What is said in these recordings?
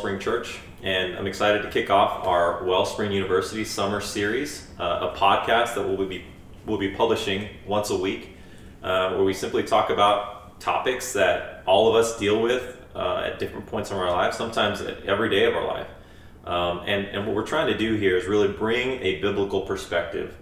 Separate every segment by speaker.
Speaker 1: Wellspring Church, and I'm excited to kick off our Wellspring University summer series, uh, a podcast that we'll be we'll be publishing once a week, uh, where we simply talk about topics that all of us deal with uh, at different points in our lives, sometimes every day of our life. Um, and, and what we're trying to do here is really bring a biblical perspective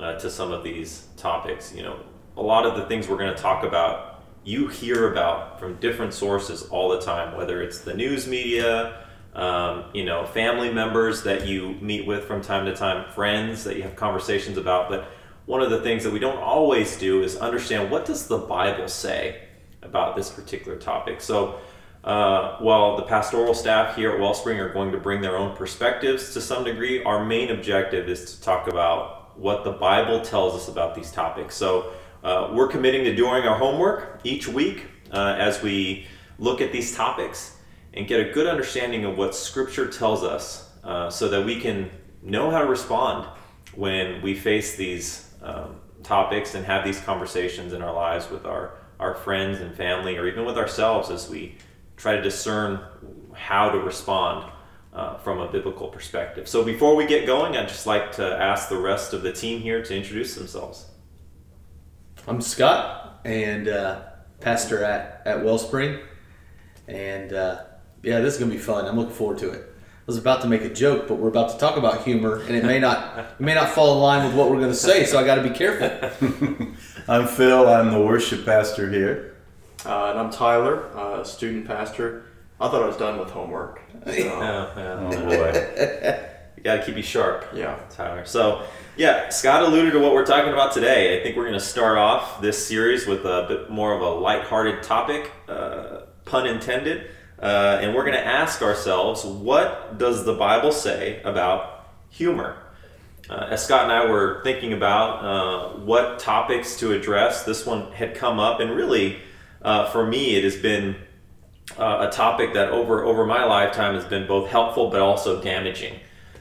Speaker 1: uh, to some of these topics. You know, a lot of the things we're going to talk about, you hear about from different sources all the time, whether it's the news media, um, you know, family members that you meet with from time to time, friends that you have conversations about. But one of the things that we don't always do is understand what does the Bible say about this particular topic. So uh, while the pastoral staff here at Wellspring are going to bring their own perspectives to some degree, our main objective is to talk about what the Bible tells us about these topics. So uh, we're committing to doing our homework each week uh, as we look at these topics and get a good understanding of what Scripture tells us uh, so that we can know how to respond when we face these um, topics and have these conversations in our lives with our, our friends and family or even with ourselves as we try to discern how to respond uh, from a biblical perspective. So before we get going, I'd just like to ask the rest of the team here to introduce themselves.
Speaker 2: I'm Scott, and uh, pastor at, at Wellspring. And uh, yeah, this is going to be fun. I'm looking forward to it. I was about to make a joke, but we're about to talk about humor, and it may not it may not fall in line with what we're going to say, so I got to be careful.
Speaker 3: I'm Phil. I'm the worship pastor here.
Speaker 4: Uh, and I'm Tyler, uh, student pastor. I thought I was done with homework. So,
Speaker 1: Yeah, yeah.
Speaker 3: Oh boy.
Speaker 1: We got to keep you sharp,
Speaker 4: yeah.
Speaker 1: Tyler. So, yeah, Scott alluded to what we're talking about today. I think we're going to start off this series with a bit more of a lighthearted topic, uh, pun intended. Uh, and we're going to ask ourselves, what does the Bible say about humor? Uh, as Scott and I were thinking about uh, what topics to address, this one had come up, and really, uh, for me, it has been uh, a topic that over over my lifetime has been both helpful but also damaging.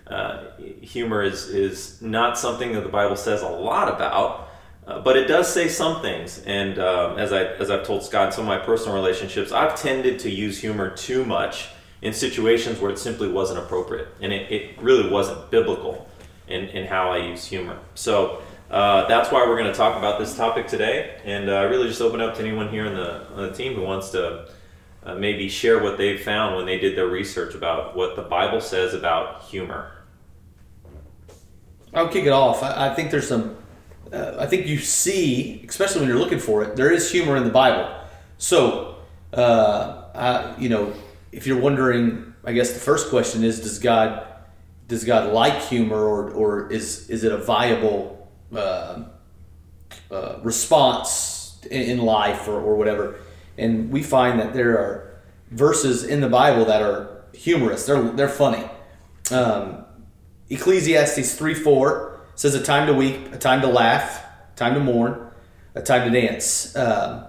Speaker 1: Uh, humor is is not something that the Bible says a lot about, uh, but it does say some things. And um, as I as I've told Scott in some of my personal relationships, I've tended to use humor too much in situations where it simply wasn't appropriate, and it, it really wasn't biblical in, in how I use humor. So. Uh, that's why we're going to talk about this topic today, and uh, really just open up to anyone here on the, on the team who wants to uh, maybe share what they've found when they did their research about what the Bible says about humor.
Speaker 2: I'll kick it off. I, I think there's some. Uh, I think you see, especially when you're looking for it, there is humor in the Bible. So, uh, I, you know, if you're wondering, I guess the first question is: Does God does God like humor, or or is is it a viable uh, uh, response in, in life or, or whatever? And we find that there are verses in the Bible that are humorous. They're they're funny. Um, Ecclesiastes 3 4 says, A time to weep, a time to laugh, a time to mourn, a time to dance. Um,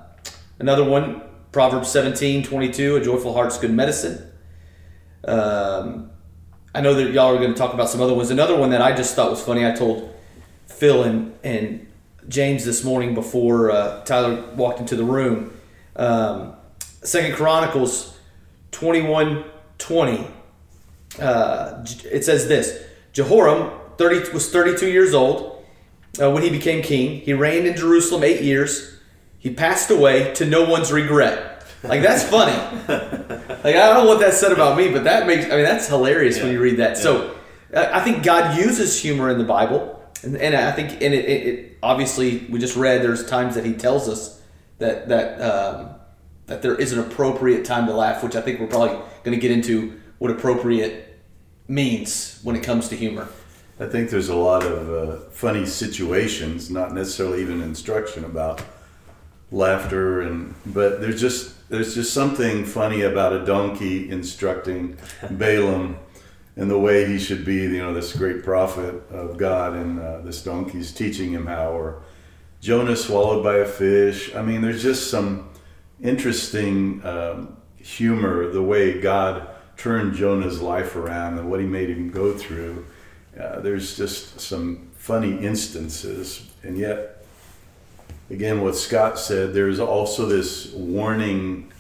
Speaker 2: another one, Proverbs 17 22, A joyful heart's good medicine. Um, I know that y'all are going to talk about some other ones. Another one that I just thought was funny, I told Phil and, and James this morning before uh, Tyler walked into the room. Um, Second Chronicles 21 20. Uh, it says this Jehoram 30, was 32 years old uh, when he became king. He reigned in Jerusalem eight years. He passed away to no one's regret. Like that's funny. like I don't know what that said about me, but that makes I mean that's hilarious when you read that. So I I think God uses humor in the Bible, and, and I think and it, it, it obviously we just read there's times that He tells us that that um, that there is an appropriate time to laugh, which I think we're probably going to get into what appropriate means when it comes to humor.
Speaker 3: I think there's a lot of uh, funny situations, not necessarily even instruction about laughter, and but there's just there's just something funny about a donkey instructing Balaam and the way he should be. You know, this great prophet of God, and uh, this donkey's teaching him how, or Jonah swallowed by a fish. I mean, there's just some interesting um, humor the way God turned Jonah's life around and what he made him go through. Uh, there's just some funny instances, and yet, again, what Scott said, there's also this warning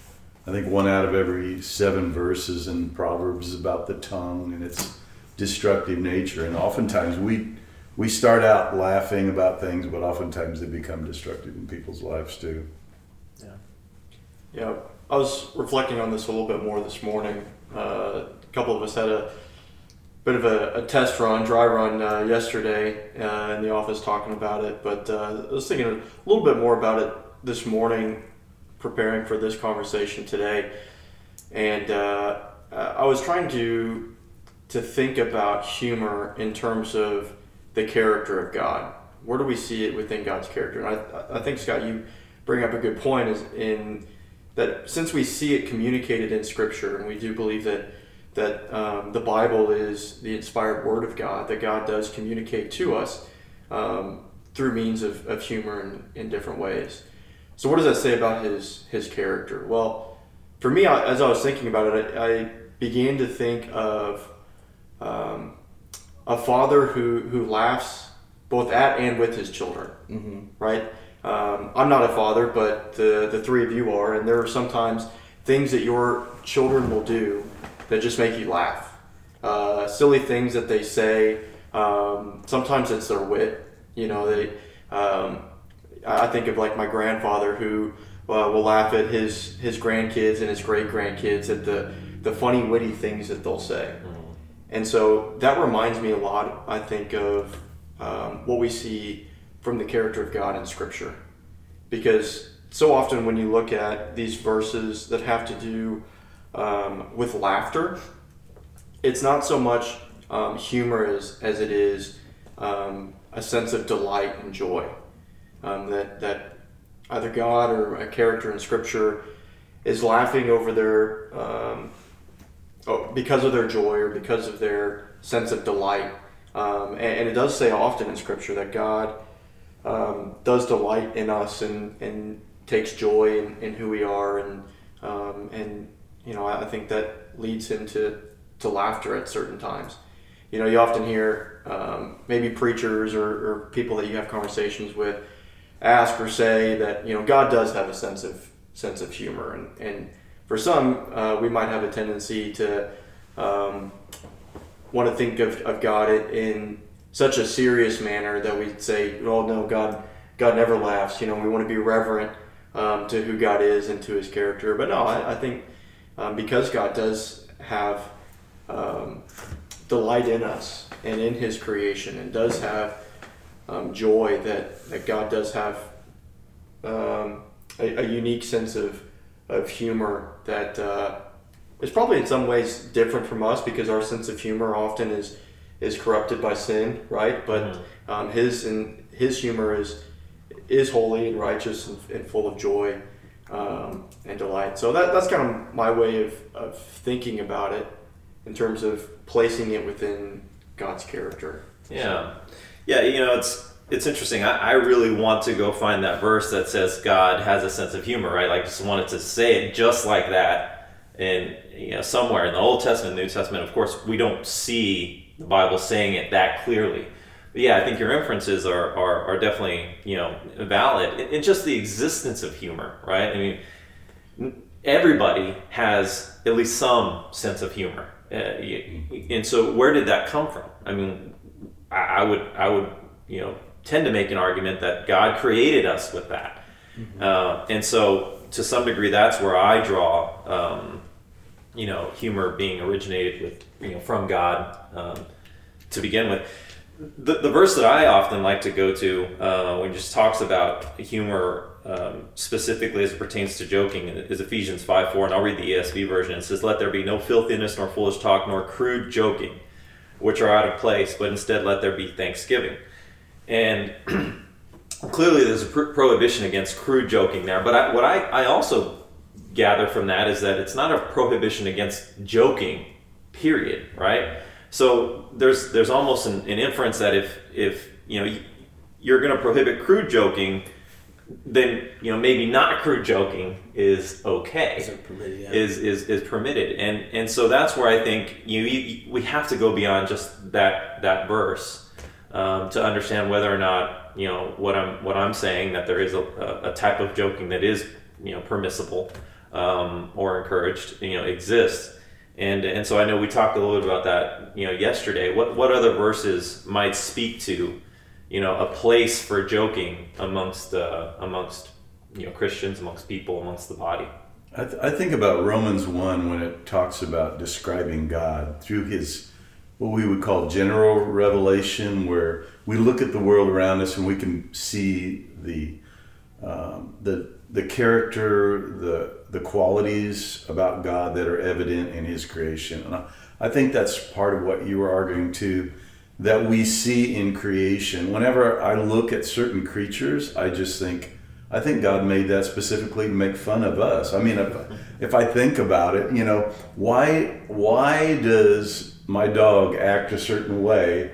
Speaker 3: I think one out of every seven verses in Proverbs is about the tongue and its destructive nature. And oftentimes we we start out laughing about things, but oftentimes they become destructive in people's lives too.
Speaker 4: Yeah. Yeah, I was reflecting on this a little bit more this morning. Uh, a couple of us had a bit of a, a test run, dry run uh, yesterday uh, in the office talking about it, but uh, I was thinking a little bit more about it this morning, preparing for this conversation today, and uh, I was trying to to think about humor in terms of the character of God. Where do we see it within God's character? And I, I think Scott, you bring up a good point is in that since we see it communicated in Scripture, and we do believe that that um, the Bible is the inspired Word of God, that God does communicate to us um, through means of, of humor in, in different ways. So, what does that say about his his character? Well, for me, I, as I was thinking about it, I, I began to think of um, a father who who laughs both at and with his children, mm-hmm. right? Um, I'm not a father, but the, the three of you are, and there are sometimes things that your children will do that just make you laugh. Uh, silly things that they say. Um, sometimes it's their wit. You know, they. Um, I think of like my grandfather who uh, will laugh at his his grandkids and his great grandkids at the the funny, witty things that they'll say. Mm-hmm. And so that reminds me a lot. I think of um, what we see from the character of God in Scripture. Because so often when you look at these verses that have to do um, with laughter, it's not so much um, humor as, as it is um, a sense of delight and joy. Um, that, that either God or a character in Scripture is laughing over their, um, oh, because of their joy or because of their sense of delight. Um, and, and, it does say often in Scripture that God does delight in us and, and takes joy in, in who we are and and you know I, think that leads him to, to laughter at certain times. You know, you often hear um, maybe preachers or, or people that you have conversations with ask or say that you know God does have a sense of sense of humor, and, and for some uh, we might have a tendency to um, want to think of, of God in such a serious manner that we say, "Oh no, God, God never laughs." You know, we want to be reverent um, to who God is and to His character. But no, I, I think um, because God does have um, delight in us and in His creation, and does have um, joy that that God does have um, a, a, unique sense of of humor that. Uh, is probably in some ways different from us because our sense of humor often is is corrupted by sin, right? But mm-hmm. um, his and his humor is is holy and righteous and, and full of joy um, and delight. So that that's kind of my way of, of thinking about it in terms of placing it within God's character.
Speaker 1: Yeah, yeah. You know, it's it's interesting. I, I really want to go find that verse that says God has a sense of humor, right? Like, just wanted to say it just like that, and you know, somewhere in the Old Testament, New Testament. Of course, we don't see the Bible saying it that clearly. But yeah, I think your inferences are, are, are definitely you know valid. And just the existence of humor, right? I mean, everybody has at least some sense of humor, uh, and so where did that come from? I mean, I, I, would I would you know tend to make an argument that God created us with that, mm-hmm. uh, and so to some degree, that's where I draw. Um, you know, humor being originated with you know from God um, to begin with. The, the verse that I often like to go to uh, when just talks about humor um, specifically as it pertains to joking is Ephesians 5 4, and I'll read the ESV version. It says, Let there be no filthiness, nor foolish talk, nor crude joking, which are out of place, but instead let there be thanksgiving. And clearly there's a prohibition against crude joking there, but I, what I, I also gather from that is that it's not a prohibition against joking, period, right? So there's there's almost an, an inference that if if you know you're going to prohibit crude joking, then you know maybe not crude joking is okay is permitted, yeah. is, is is permitted and and so that's where I think you, you we have to go beyond just that that verse um, to understand whether or not you know what I'm what I'm saying that there is a, a type of joking that is you know permissible um, or encouraged, you know, exist. And, and so I know we talked a little bit about that, you know, yesterday. What, what other verses might speak to, you know, a place for joking amongst, uh, amongst, you know, Christians, amongst people, amongst the body?
Speaker 3: I, th- I think about Romans 1 when it talks about describing God through his, what we would call general revelation, where we look at the world around us and we can see the, um, the, the character, the, the qualities about God that are evident in his creation. And I, I think that's part of what you were arguing too, that we see in creation. Whenever I look at certain creatures, I just think, I think God made that specifically to make fun of us. I mean, if, if I think about it, you know, why why does my dog act a certain way?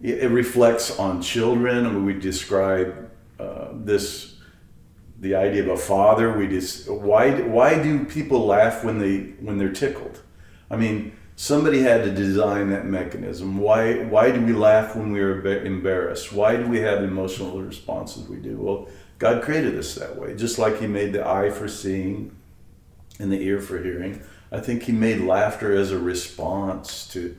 Speaker 3: It, it reflects on children. I mean, we describe uh, this the idea of a father. We just why why do people laugh when they when they're tickled? I mean, somebody had to design that mechanism. Why why do we laugh when we are embarrassed? Why do we have emotional responses we do? Well God created us that way, just like He made the eye for seeing and the ear for hearing. I think He made laughter as a response to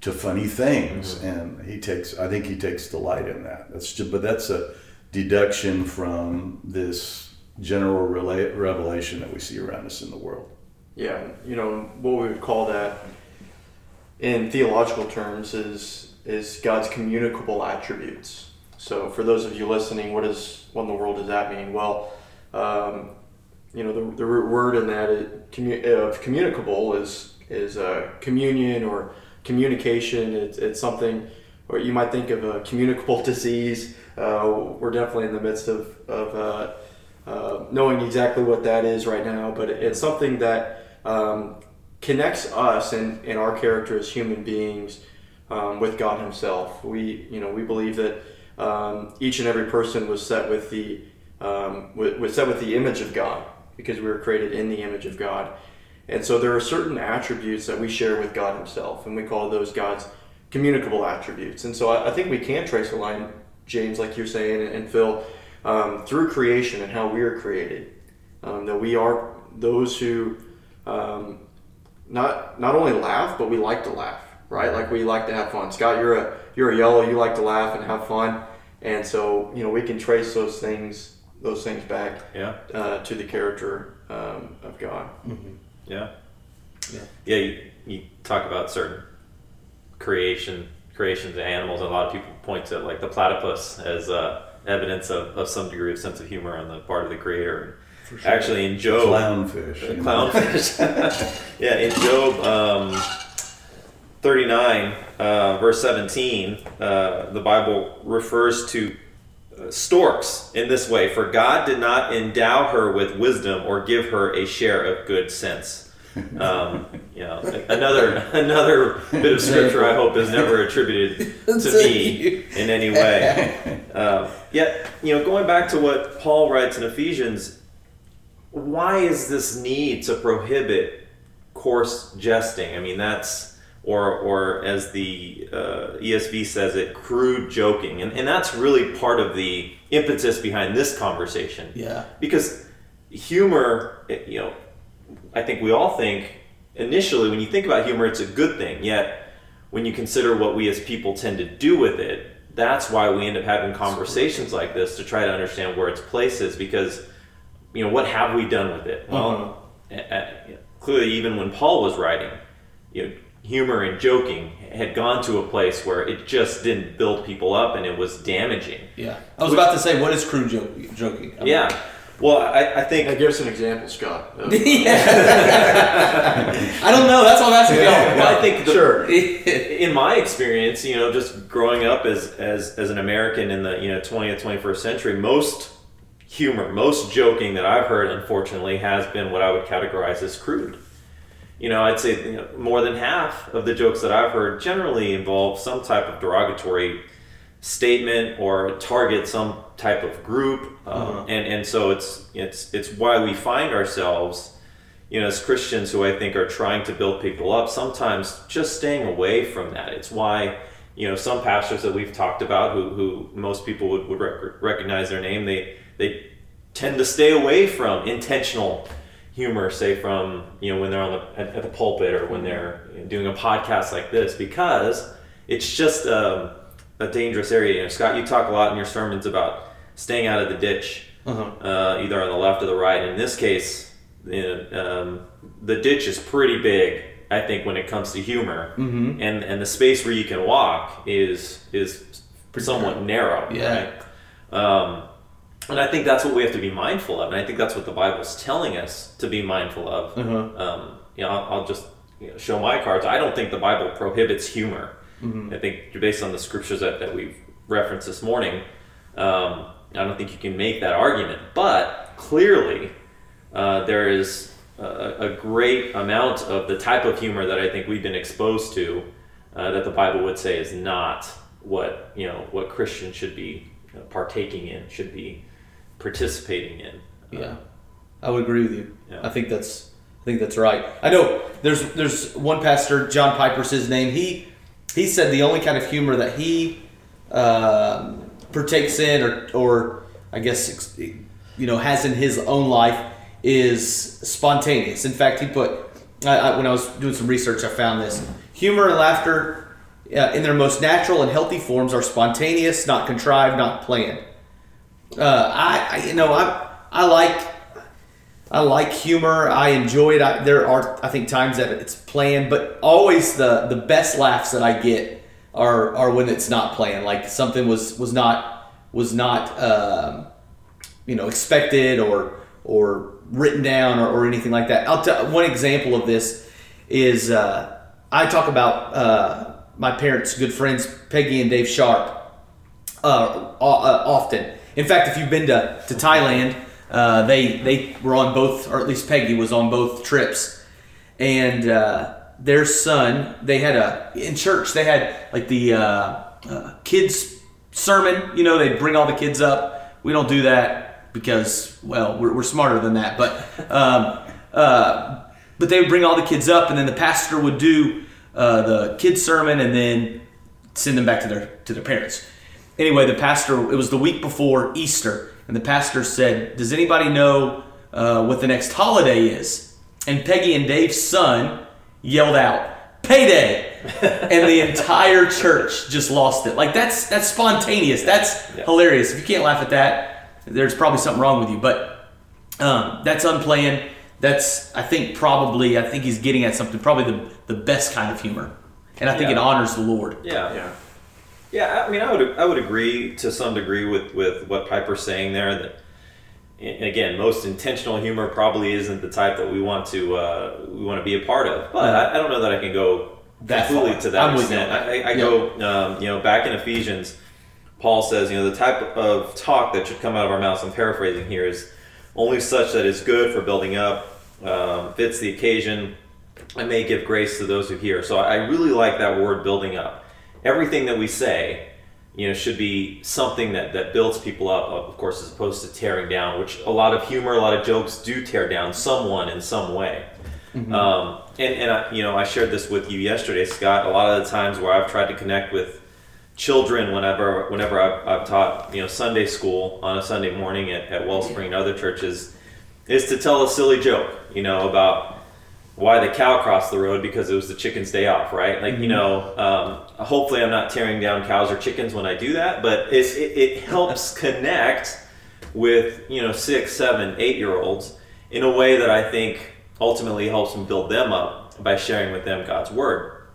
Speaker 3: to funny things, mm-hmm. and He takes. I think He takes delight in that. That's just, but that's a deduction from this general revelation that we see around us in the world.
Speaker 4: Yeah, you know what we would call that in theological terms is is God's communicable attributes. So for those of you listening, what is what in the world does that mean? Well, um, you know the, the root word in that it, of communicable is is uh, communion or communication. It's, it's something, or you might think of a communicable disease. Uh, we're definitely in the midst of, of uh, uh, knowing exactly what that is right now, but it's something that um, connects us and, and our character as human beings um, with God Himself. We, you know, we believe that um, each and every person was set with the um, was set with the image of God because we were created in the image of God. And so there are certain attributes that we share with God Himself, and we call those God's communicable attributes. And so I, I think we can trace a line, James, like you're saying, and, and Phil, um, through creation and how we are created. Um, that we are those who um, not not only laugh, but we like to laugh, right? Like we like to have fun. Scott, you're a you're a yellow. You like to laugh and have fun. And so, you know, we can trace those things, those things back
Speaker 1: yeah.
Speaker 4: uh, to the character um, of God.
Speaker 1: Mm-hmm. Yeah. Yeah. Yeah. You, you talk about certain creation, creations of animals. And a lot of people point to like the platypus as uh, evidence of, of some degree of sense of humor on the part of the creator. Sure. Actually, in Job,
Speaker 3: clownfish.
Speaker 1: Uh, clownfish. yeah, in Job. Um, 39, uh, verse 17, uh, the Bible refers to uh, storks in this way For God did not endow her with wisdom or give her a share of good sense. Um, you know, another another bit of scripture I hope is never attributed to me in any way. Uh, yet, you know, going back to what Paul writes in Ephesians, why is this need to prohibit coarse jesting? I mean, that's or, or as the uh, ESV says it, crude joking. And, and that's really part of the impetus behind this conversation.
Speaker 2: Yeah.
Speaker 1: Because humor, you know, I think we all think initially when you think about humor, it's a good thing. Yet when you consider what we as people tend to do with it, that's why we end up having conversations like this to try to understand where its place is. Because, you know, what have we done with it? Well, uh-huh. clearly, even when Paul was writing, you know, humor and joking had gone to a place where it just didn't build people up and it was damaging.
Speaker 2: Yeah. I was Which, about to say, what is crude joking?
Speaker 1: I mean, yeah. Well, I, I think.
Speaker 4: Yeah, give us an example, Scott.
Speaker 2: yeah. I don't know. That's all I'm asking
Speaker 1: yeah, Well, I think the, sure. in my experience, you know, just growing up as, as as an American in the you know 20th 21st century, most humor, most joking that I've heard, unfortunately, has been what I would categorize as crude you know, I'd say you know, more than half of the jokes that I've heard generally involve some type of derogatory statement or target some type of group, uh-huh. and and so it's it's it's why we find ourselves, you know, as Christians who I think are trying to build people up, sometimes just staying away from that. It's why you know some pastors that we've talked about who who most people would would rec- recognize their name they they tend to stay away from intentional humor, say from you know when they're on the at, at the pulpit or when they're you know, doing a podcast like this, because it's just um, a dangerous area. You know, Scott, you talk a lot in your sermons about staying out of the ditch,
Speaker 2: Uh-huh.
Speaker 1: uh, either on the left or the right. In this case, you know, um, the ditch is pretty big. I think when it comes to humor,
Speaker 2: Mhm.
Speaker 1: and and the space where you can walk is is somewhat narrow.
Speaker 2: Yeah.
Speaker 1: Right? Um, and I think that's what we have to be mindful of, and I think that's what the Bible's telling us to be mindful of.
Speaker 2: Uh-huh.
Speaker 1: Um, you know, I'll, I'll just you know, show my cards. I don't think the Bible prohibits humor.
Speaker 2: Mm-hmm.
Speaker 1: I think based on the scriptures that, that we've referenced this morning, um, I don't think you can make that argument. But clearly, uh, there is a, a great amount of the type of humor that I think we've been exposed to uh, that the Bible would say is not what you know what Christians should be partaking in, should be participating in.
Speaker 2: Yeah, I would agree with you.
Speaker 1: Yeah.
Speaker 2: I think that's I think that's right. I know there's there's one pastor, John Piper's his name. He he said the only kind of humor that he um partakes in, or or I guess you know has in his own life is spontaneous. In fact, he put I, I, when I was doing some research, I found this humor and laughter. Uh, in their most natural and healthy forms are spontaneous, not contrived, not planned. Uh, I, I, you know, I, I like, I like humor. I enjoy it. I, there are, I think, times that it's planned, but always the the best laughs that I get are are when it's not planned. Like something was was not was not, um, you know, expected or or written down or, or anything like that. I'll one example of this is uh, I talk about uh, my parents' good friends Peggy and Dave Sharp uh, uh, often. In fact, if you've been to, to Thailand, uh, they they were on both, or at least Peggy was on both trips, and uh, their son they had a in church they had like the uh, uh, kids sermon. You know, they bring all the kids up. We don't do that because well, we're, we're smarter than that, but. Um, uh, but they would bring all the kids up, and then the pastor would do uh, the kids' sermon, and then send them back to their to their parents. Anyway, the pastor. It was the week before Easter, and the pastor said, "Does anybody know uh, what the next holiday is?" And Peggy and Dave's son yelled out, "Payday!" and the entire church just lost it. Like that's that's spontaneous. That's
Speaker 1: Yeah.
Speaker 2: hilarious. If you can't laugh at that, there's probably something wrong with you. But um, that's unplanned. That's I think probably I think he's getting at something. Probably the the best kind of humor, and I think
Speaker 1: Yeah.
Speaker 2: it honors the Lord.
Speaker 1: Yeah.
Speaker 4: Yeah.
Speaker 1: Yeah, I mean, I would I would agree to some degree with with what Piper's saying there. That and again, most intentional humor probably isn't the type that we want to uh, we want to be a part of. But I, I don't know that I can go
Speaker 2: That
Speaker 1: completely
Speaker 2: far.
Speaker 1: to that
Speaker 2: I'm
Speaker 1: extent. I, I, I
Speaker 2: Yeah.
Speaker 1: go, um, you know, back in Ephesians, Paul says, you know, the type of talk that should come out of our mouths. I'm paraphrasing here is only such that is good for building up, um, fits the occasion, and may give grace to those who hear. So I really like that word building up. Everything that we say, you know, should be something that, that builds people up, of course, as opposed to tearing down, which a lot of humor, a lot of jokes do tear down someone in some way. Um, and and I, you know, I shared this with you yesterday, Scott. A lot of the times where I've tried to connect with children whenever whenever I've, I've taught you know Sunday school on a Sunday morning at, at Wellspring and other churches is to tell a silly joke, you know, about why the cow crossed the road because it was the chicken's day off, right? Like, you know, um, hopefully I'm not tearing down cows or chickens when I do that, but it, it, it helps connect with, you know, six, seven, eight year olds in a way that I think ultimately helps them build them up by sharing with them God's word.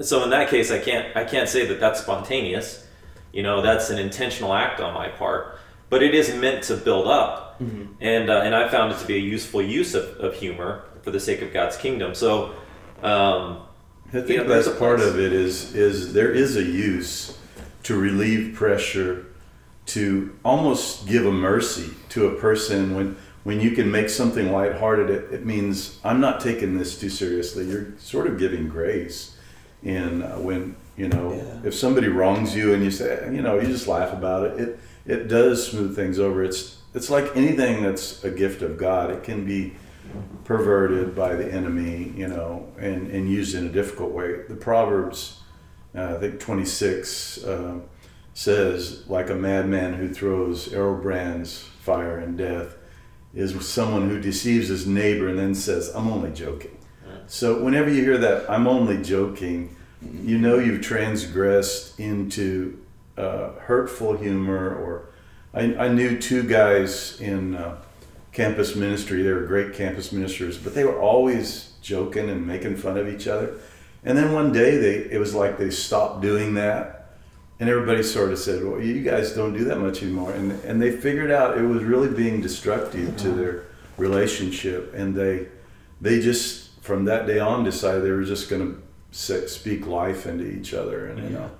Speaker 1: So in that case, I can't I can't say that that's spontaneous. You know, that's an intentional act on my part, but it is meant to build up. And uh, and I found it to be a useful use of, of humor for the sake of God's kingdom. So, um,
Speaker 3: I think
Speaker 1: You know, there's
Speaker 3: that's
Speaker 1: a
Speaker 3: part of it is is there is a use to relieve pressure, to almost give a mercy to a person when when you can make something lighthearted. It, it means I'm not taking this too seriously. You're sort of giving grace, and uh, when you know
Speaker 2: Yeah.
Speaker 3: if somebody wrongs you and you say you know you just laugh about it, it it does smooth things over. It's it's like anything that's a gift of God. It can be perverted by the enemy, you know, and, and used in a difficult way. The Proverbs, uh, I think 26, uh, says, like a madman who throws arrow brands, fire, and death, is someone who deceives his neighbor and then says, "I'm only joking." So whenever you hear that, "I'm only joking," you know you've transgressed into uh, hurtful humor. Or I, I knew two guys in uh, campus ministry. They were great campus ministers, but they were always joking and making fun of each other. And then one day, they it was like they stopped doing that, and everybody sort of said, "Well, you guys don't do that much anymore." And and they figured out it was really being destructive to uh-huh. their relationship, and they they just from that day on decided they were just going to speak life into each other, and you know.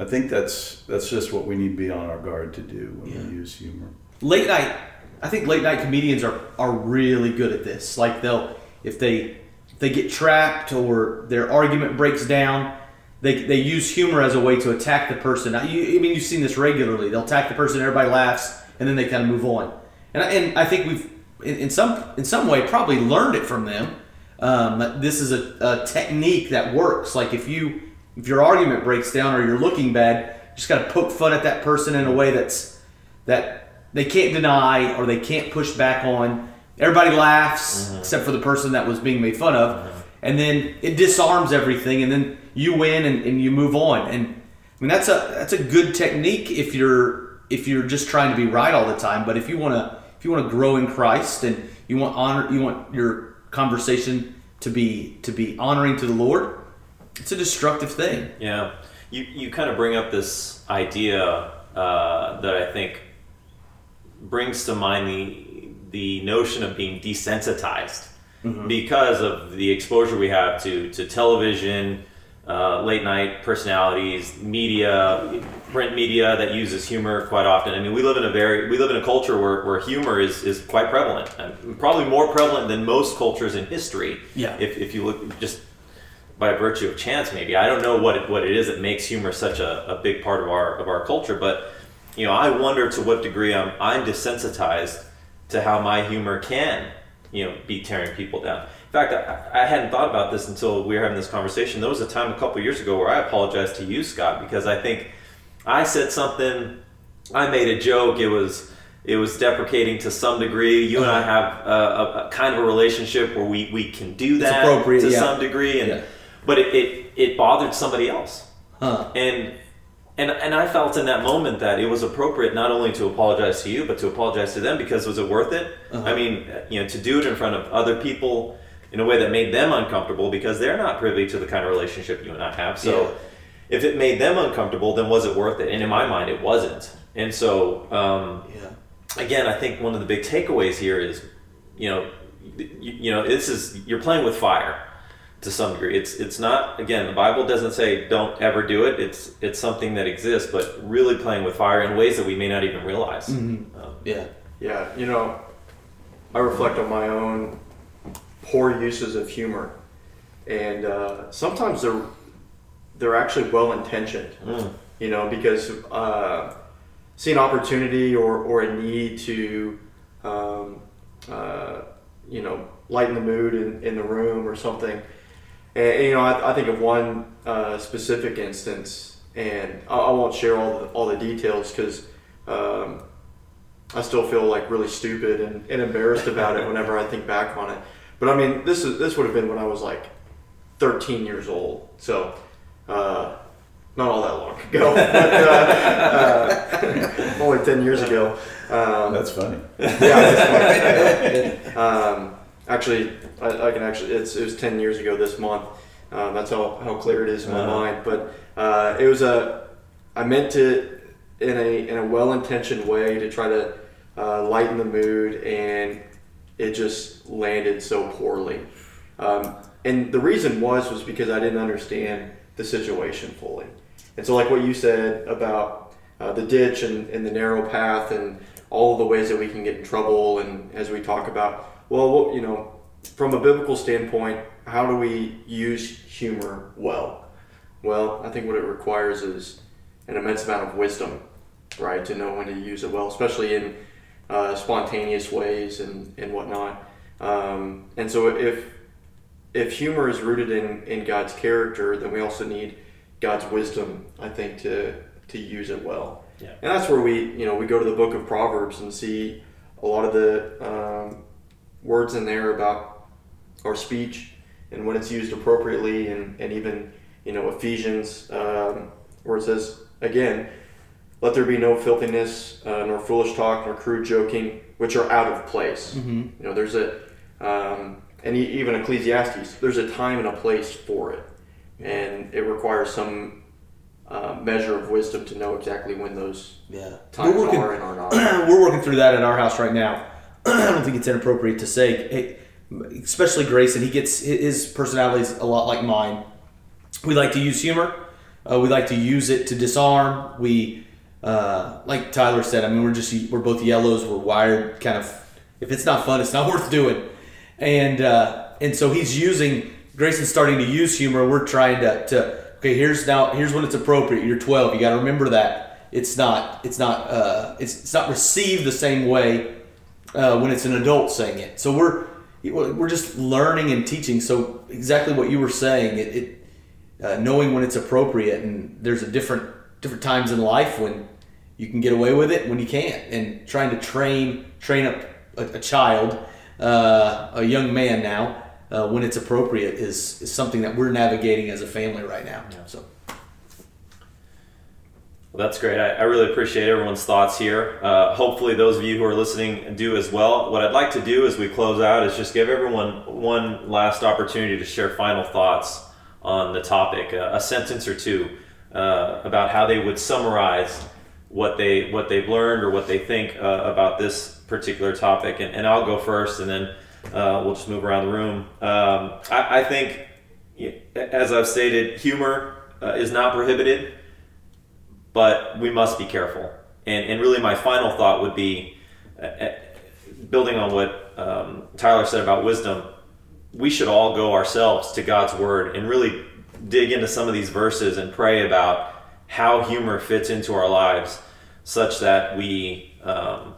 Speaker 3: I think that's that's just what we need to be on our guard to do when
Speaker 2: Yeah.
Speaker 3: we use humor.
Speaker 2: late night i think late night comedians are are really good at this. Like they'll if they if they get trapped or their argument breaks down they, they use humor as a way to attack the person. Now, you, i mean you've seen this regularly. They'll attack the person everybody laughs and then they kind of move on. And, I- and i think we've in, in some in some way probably learned it from them um, this is a, a technique that works. Like if you if your argument breaks down or you're looking bad you just got to poke fun at that person in a way that's that they can't deny or they can't push back on. Everybody laughs except for the person that was being made fun of, and then it disarms everything, and then you win and, and you move on. And I mean that's a that's a good technique if you're if you're just trying to be right all the time. But if you want to if you want to grow in Christ and you want honor you want your conversation to be to be honoring to the Lord, it's a destructive thing.
Speaker 1: Yeah, you you kind of bring up this idea uh, that I think brings to mind the the notion of being desensitized because of the exposure we have to to television, uh, late night personalities, media, print media that uses humor quite often. I mean, we live in a very we live in a culture where, where humor is, is quite prevalent, and probably more prevalent than most cultures in history.
Speaker 2: Yeah.
Speaker 1: If, if you look just by virtue of chance maybe i don't know what it, what it is that makes humor such a, a big part of our of our culture but you know i wonder to what degree i'm i'm desensitized to how my humor can you know be tearing people down in fact i, I hadn't thought about this until we were having this conversation there was a time a couple years ago where i apologized to you scott because i think i said something i made a joke it was it was deprecating to some degree. You and I have a, a, a kind of a relationship where we, we can do that to
Speaker 2: yeah.
Speaker 1: some degree, and
Speaker 2: Yeah.
Speaker 1: but it, it, it bothered somebody else
Speaker 2: Huh.
Speaker 1: and and and I felt in that moment that it was appropriate not only to apologize to you but to apologize to them because was it worth it
Speaker 2: Uh-huh.
Speaker 1: I mean you know to do it in front of other people in a way that made them uncomfortable because they're not privy to the kind of relationship you and I have so
Speaker 2: Yeah.
Speaker 1: if it made them uncomfortable then was it worth it and in my mind it wasn't and so um,
Speaker 2: Yeah.
Speaker 1: again, I think one of the big takeaways here is, you know, you, you know, this is you're playing with fire to some degree. It's it's not again the Bible doesn't say don't ever do it. It's it's something that exists, but really playing with fire in ways that we may not even realize. Um,
Speaker 2: Yeah.
Speaker 4: Yeah, you know, I reflect on my own poor uses of humor, and uh, sometimes they're they're actually well intentioned.
Speaker 1: mm,
Speaker 4: You know, because uh, see an opportunity or, or a need to, um, uh, you know, lighten the mood in, in the room or something. And, and, you know, I, I think of one uh, specific instance, and I, I won't share all the, all the details because um, I still feel like really stupid and, and embarrassed about it whenever I think back on it. But I mean, this is this would have been when I was like 13 years old, so uh, not all that long ago, but uh, uh, only 10 years ago. Um,
Speaker 3: That's funny.
Speaker 4: yeah, that's fine. um, actually, I, I can actually. It's it was ten years ago this month. Um, that's how, how clear it is in my
Speaker 1: Uh-huh.
Speaker 4: mind. But uh, it was a. I meant it in a in a well intentioned way to try to uh, lighten the mood, and it just landed so poorly. Um, and the reason was was because I didn't understand the situation fully. And so, like what you said about uh, the ditch and, and the narrow path and all the ways that we can get in trouble, and as we talk about, well, you know, from a biblical standpoint, how do we use humor well? Well, I think what it requires is an immense amount of wisdom, right, to know when to use it well, especially in uh, spontaneous ways and, and whatnot. Um, and so if if humor is rooted in, in God's character, then we also need God's wisdom, I think, to to use it well.
Speaker 1: Yeah.
Speaker 4: And that's where we, you know, we go to the book of Proverbs and see a lot of the um, words in there about our speech and when it's used appropriately, and, and even you know Ephesians um, where it says again, let there be no filthiness, uh, nor foolish talk, nor crude joking, which are out of place.
Speaker 2: Mm-hmm.
Speaker 4: You know, there's a um, and e- even Ecclesiastes, there's a time and a place for it, and it requires some uh, measure of wisdom to know exactly when those
Speaker 2: Yeah.
Speaker 4: times
Speaker 2: working,
Speaker 4: are and are not.
Speaker 2: we're working through that at our house right now. I don't think it's inappropriate to say, especially Grayson. He gets his personality is a lot like mine. We like to use humor. Uh, we like to use it to disarm. We, uh, like Tyler said, I mean, we're just we're both yellows. We're wired kind of. If it's not fun, it's not worth doing. And uh, and so he's using Grayson's starting to use humor. We're trying to, to okay. Here's now here's when it's appropriate. You're 12. You got to remember that it's not it's not uh, it's, it's not received the same way uh, when it's an adult saying it. So we're we're just learning and teaching. So exactly what you were saying, it, it uh, knowing when it's appropriate, and there's a different different times in life when you can get away with it, when you can't, and trying to train train up a, a child, uh, a young man now. Uh, when it's appropriate is, is something that we're navigating as a family right now. So
Speaker 1: Well, that's great. I, I really appreciate everyone's thoughts here. Uh, hopefully, those of you who are listening do as well. What I'd like to do as we close out is just give everyone one last opportunity to share final thoughts on the topic, uh, a sentence or two uh, about how they would summarize what they what they've learned or what they think uh, about this particular topic. And, and I'll go first, and then uh, we'll just move around the room. Um, I, I think, as I've stated, humor uh, is not prohibited but we must be careful. And, and really, my final thought would be uh, uh, building on what um, Tyler said about wisdom, we should all go ourselves to God's Word and really dig into some of these verses and pray about how humor fits into our lives such that we. Um,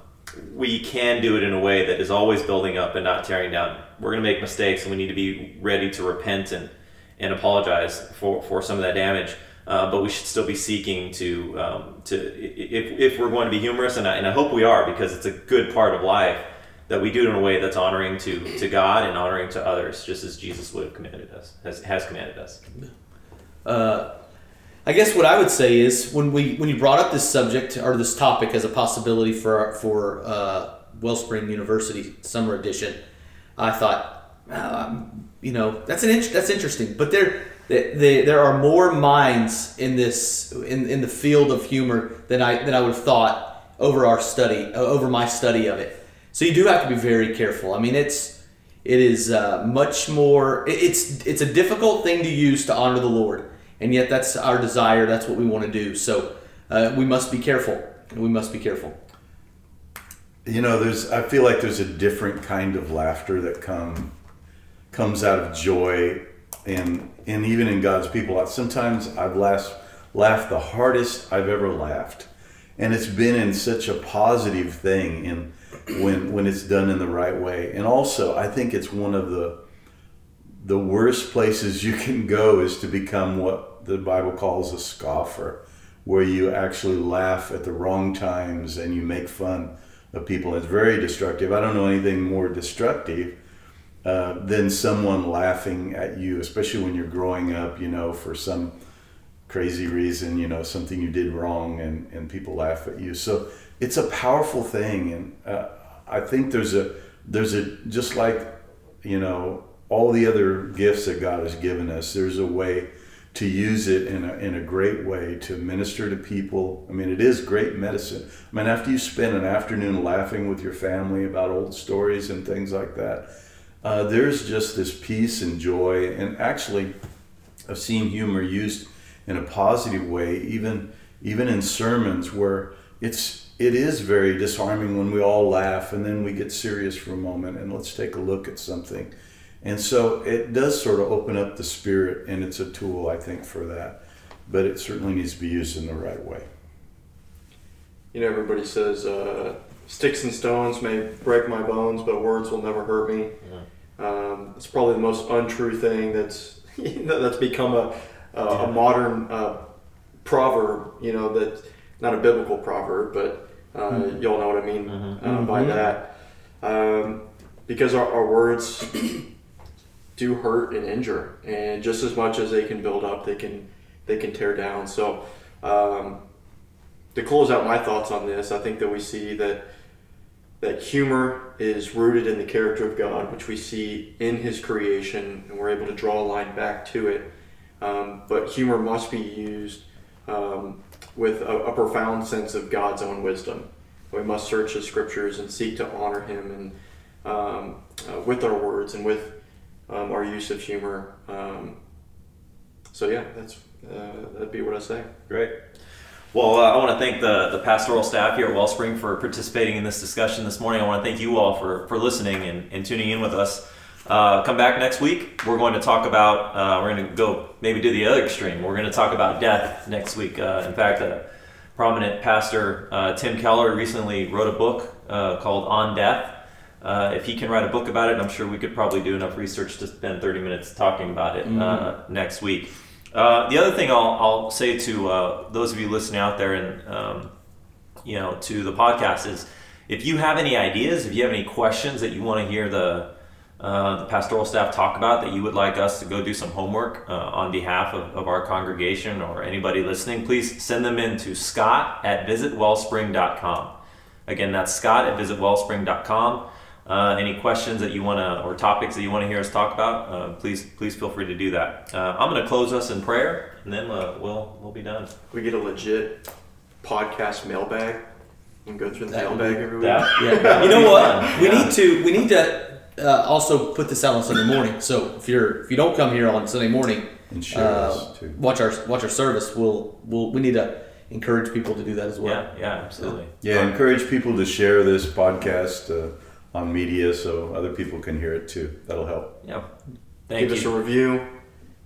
Speaker 1: we can do it in a way that is always building up and not tearing down. We're going to make mistakes and we need to be ready to repent and, and apologize for, for some of that damage. Uh, but we should still be seeking to um, to if, if we're going to be humorous, and I, and I hope we are because it's a good part of life that we do it in a way that's honoring to to God and honoring to others, just as Jesus would have commanded us has, has commanded us.
Speaker 2: Uh, I guess what I would say is when we when you brought up this subject or this topic as a possibility for for uh, Wellspring University Summer Edition, I thought, um, you know, that's an int- that's interesting. But there there are more minds in this in, in the field of humor than I than I would have thought over our study over my study of it. So you do have to be very careful. I mean, it's it is uh, much more. it- It's it's a difficult thing to use to honor the Lord, and yet that's our desire. That's what we want to do. So uh, we must be careful. We must be careful.
Speaker 3: You know, there's. I feel like there's a different kind of laughter that come comes out of joy, and and even in God's people. Sometimes I've laughed laughed the hardest I've ever laughed, and it's been in such a positive thing. In when when it's done in the right way, and also I think it's one of the the worst places you can go is to become what the Bible calls a scoffer, where you actually laugh at the wrong times and you make fun of people. It's very destructive. I don't know anything more destructive uh, than someone laughing at you, especially when you're growing up, you know, for some crazy reason, you know, something you did wrong and, and people laugh at you. So it's a powerful thing. And uh, I think there's a, there's a, just like, you know, all the other gifts that God has given us, there's a way to use it in a, in a great way to minister to people. I mean, it is great medicine. I mean, after you spend an afternoon laughing with your family about old stories and things like that, uh, there's just this peace and joy. And actually, I've seen humor used in a positive way, even even in sermons where it's it is very disarming when we all laugh and then we get serious for a moment and let's take a look at something. And so it does sort of open up the spirit, and it's a tool, I think, for that. But it certainly needs to be used in the right way.
Speaker 4: You know, everybody says uh, sticks and stones may break my bones, but words will never hurt me. Um, it's probably the most untrue thing that's that's become a a, a modern uh, proverb. You know, that not a biblical proverb, but uh, y'all know what I mean uh, by
Speaker 2: Mhm.
Speaker 4: that. um, because our, our words do hurt and injure, and just as much as they can build up, they can they can tear down. So, um, to close out my thoughts on this, I think that we see that that humor is rooted in the character of God, which we see in His creation, and we're able to draw a line back to it. Um, but humor must be used um, with a, a, profound sense of God's own wisdom. We must search the scriptures and seek to honor Him and um, uh, with our words and with um, our use of humor. Um, so yeah, that's uh, that'd be what I say.
Speaker 1: Great. Well, uh, I want to thank the, the pastoral staff here at Wellspring for participating in this discussion this morning. I want to thank you all for, for listening and, and tuning in with us. Uh, come back next week. We're going to talk about, uh, we're going to go maybe do the other extreme. We're going to talk about death next week. Uh, in fact, a prominent pastor, uh, Tim Keller, recently wrote a book uh, called On Death. if he can write a book about it, I'm sure we could probably do enough research to spend 30 minutes talking about it mm-hmm. next week. Uh, the other thing I'll, I'll say to uh, those of you listening out there and um, you know to the podcast is if you have any ideas, if you have any questions that you want to hear the uh, the pastoral staff talk about that you would like us to go do some homework uh, on behalf of, of, our congregation or anybody listening, please send them in to scott at visitwellspring.com. Again, that's scott at visitwellspring.com. Uh, any questions that you want to or topics that you want to hear us talk about, uh, please please feel free to do that. Uh, I'm going to close us in prayer, and then uh, we'll we'll be done.
Speaker 4: We get a legit podcast mailbag and go through the that mailbag every week.
Speaker 2: That, yeah. you know what? We yeah. need to we need to uh, also put this out on Sunday morning. So if you're if you don't come here on Sunday morning,
Speaker 3: and share uh,
Speaker 2: watch our watch our service. We'll we'll we need to encourage people to do that as well.
Speaker 1: Yeah, yeah, absolutely.
Speaker 3: Yeah, encourage people to share this podcast on media so other people can hear it too. That'll help.
Speaker 1: Yeah. Thank
Speaker 4: Give
Speaker 1: you.
Speaker 4: us a review,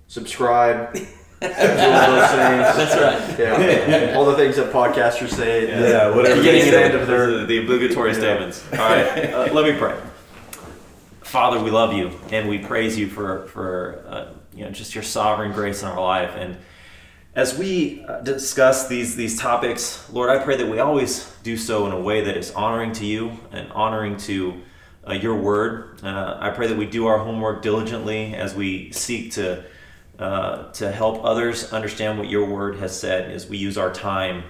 Speaker 4: subscribe.
Speaker 2: That's
Speaker 4: right. Yeah. All the things that podcasters say.
Speaker 3: Yeah, yeah whatever.
Speaker 1: Getting the end of their the obligatory yeah. statements. All right. Uh, let me pray. Father, we love you and we praise you for for uh, you know just your sovereign grace in our life and as we uh, discuss these these topics, Lord, I pray that we always do so in a way that is honoring to you and honoring to uh, your word. Uh, I pray that we do our homework diligently as we seek to uh, to help others understand what your word has said as we use our time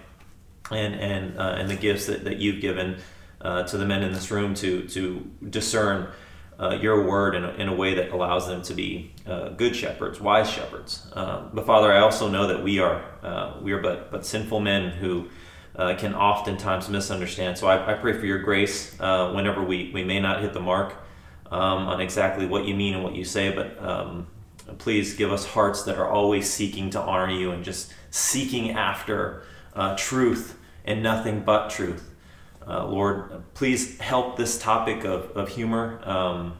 Speaker 1: and and uh, and the gifts that, that you've given uh, to the men in this room to to discern uh, your word in a, in a way that allows them to be uh, good shepherds, wise shepherds. Uh, but Father, I also know that we are uh, we are but but sinful men who uh, can oftentimes misunderstand. So I, I, pray for your grace uh, whenever we, we may not hit the mark um, on exactly what you mean and what you say, but um, please give us hearts that are always seeking to honor you and just seeking after truth and nothing but truth. Uh, Lord, please help this topic of, of humor um,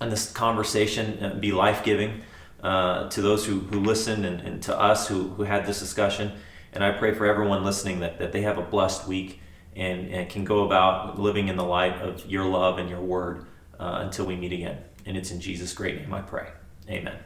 Speaker 1: and this conversation uh, be life giving uh, to those who, who listen and, and, to us who, who had this discussion. And I pray for everyone listening that, that they have a blessed week and, and can go about living in the light of your love and your word uh, until we meet again. And it's in Jesus' great name I pray. Amen.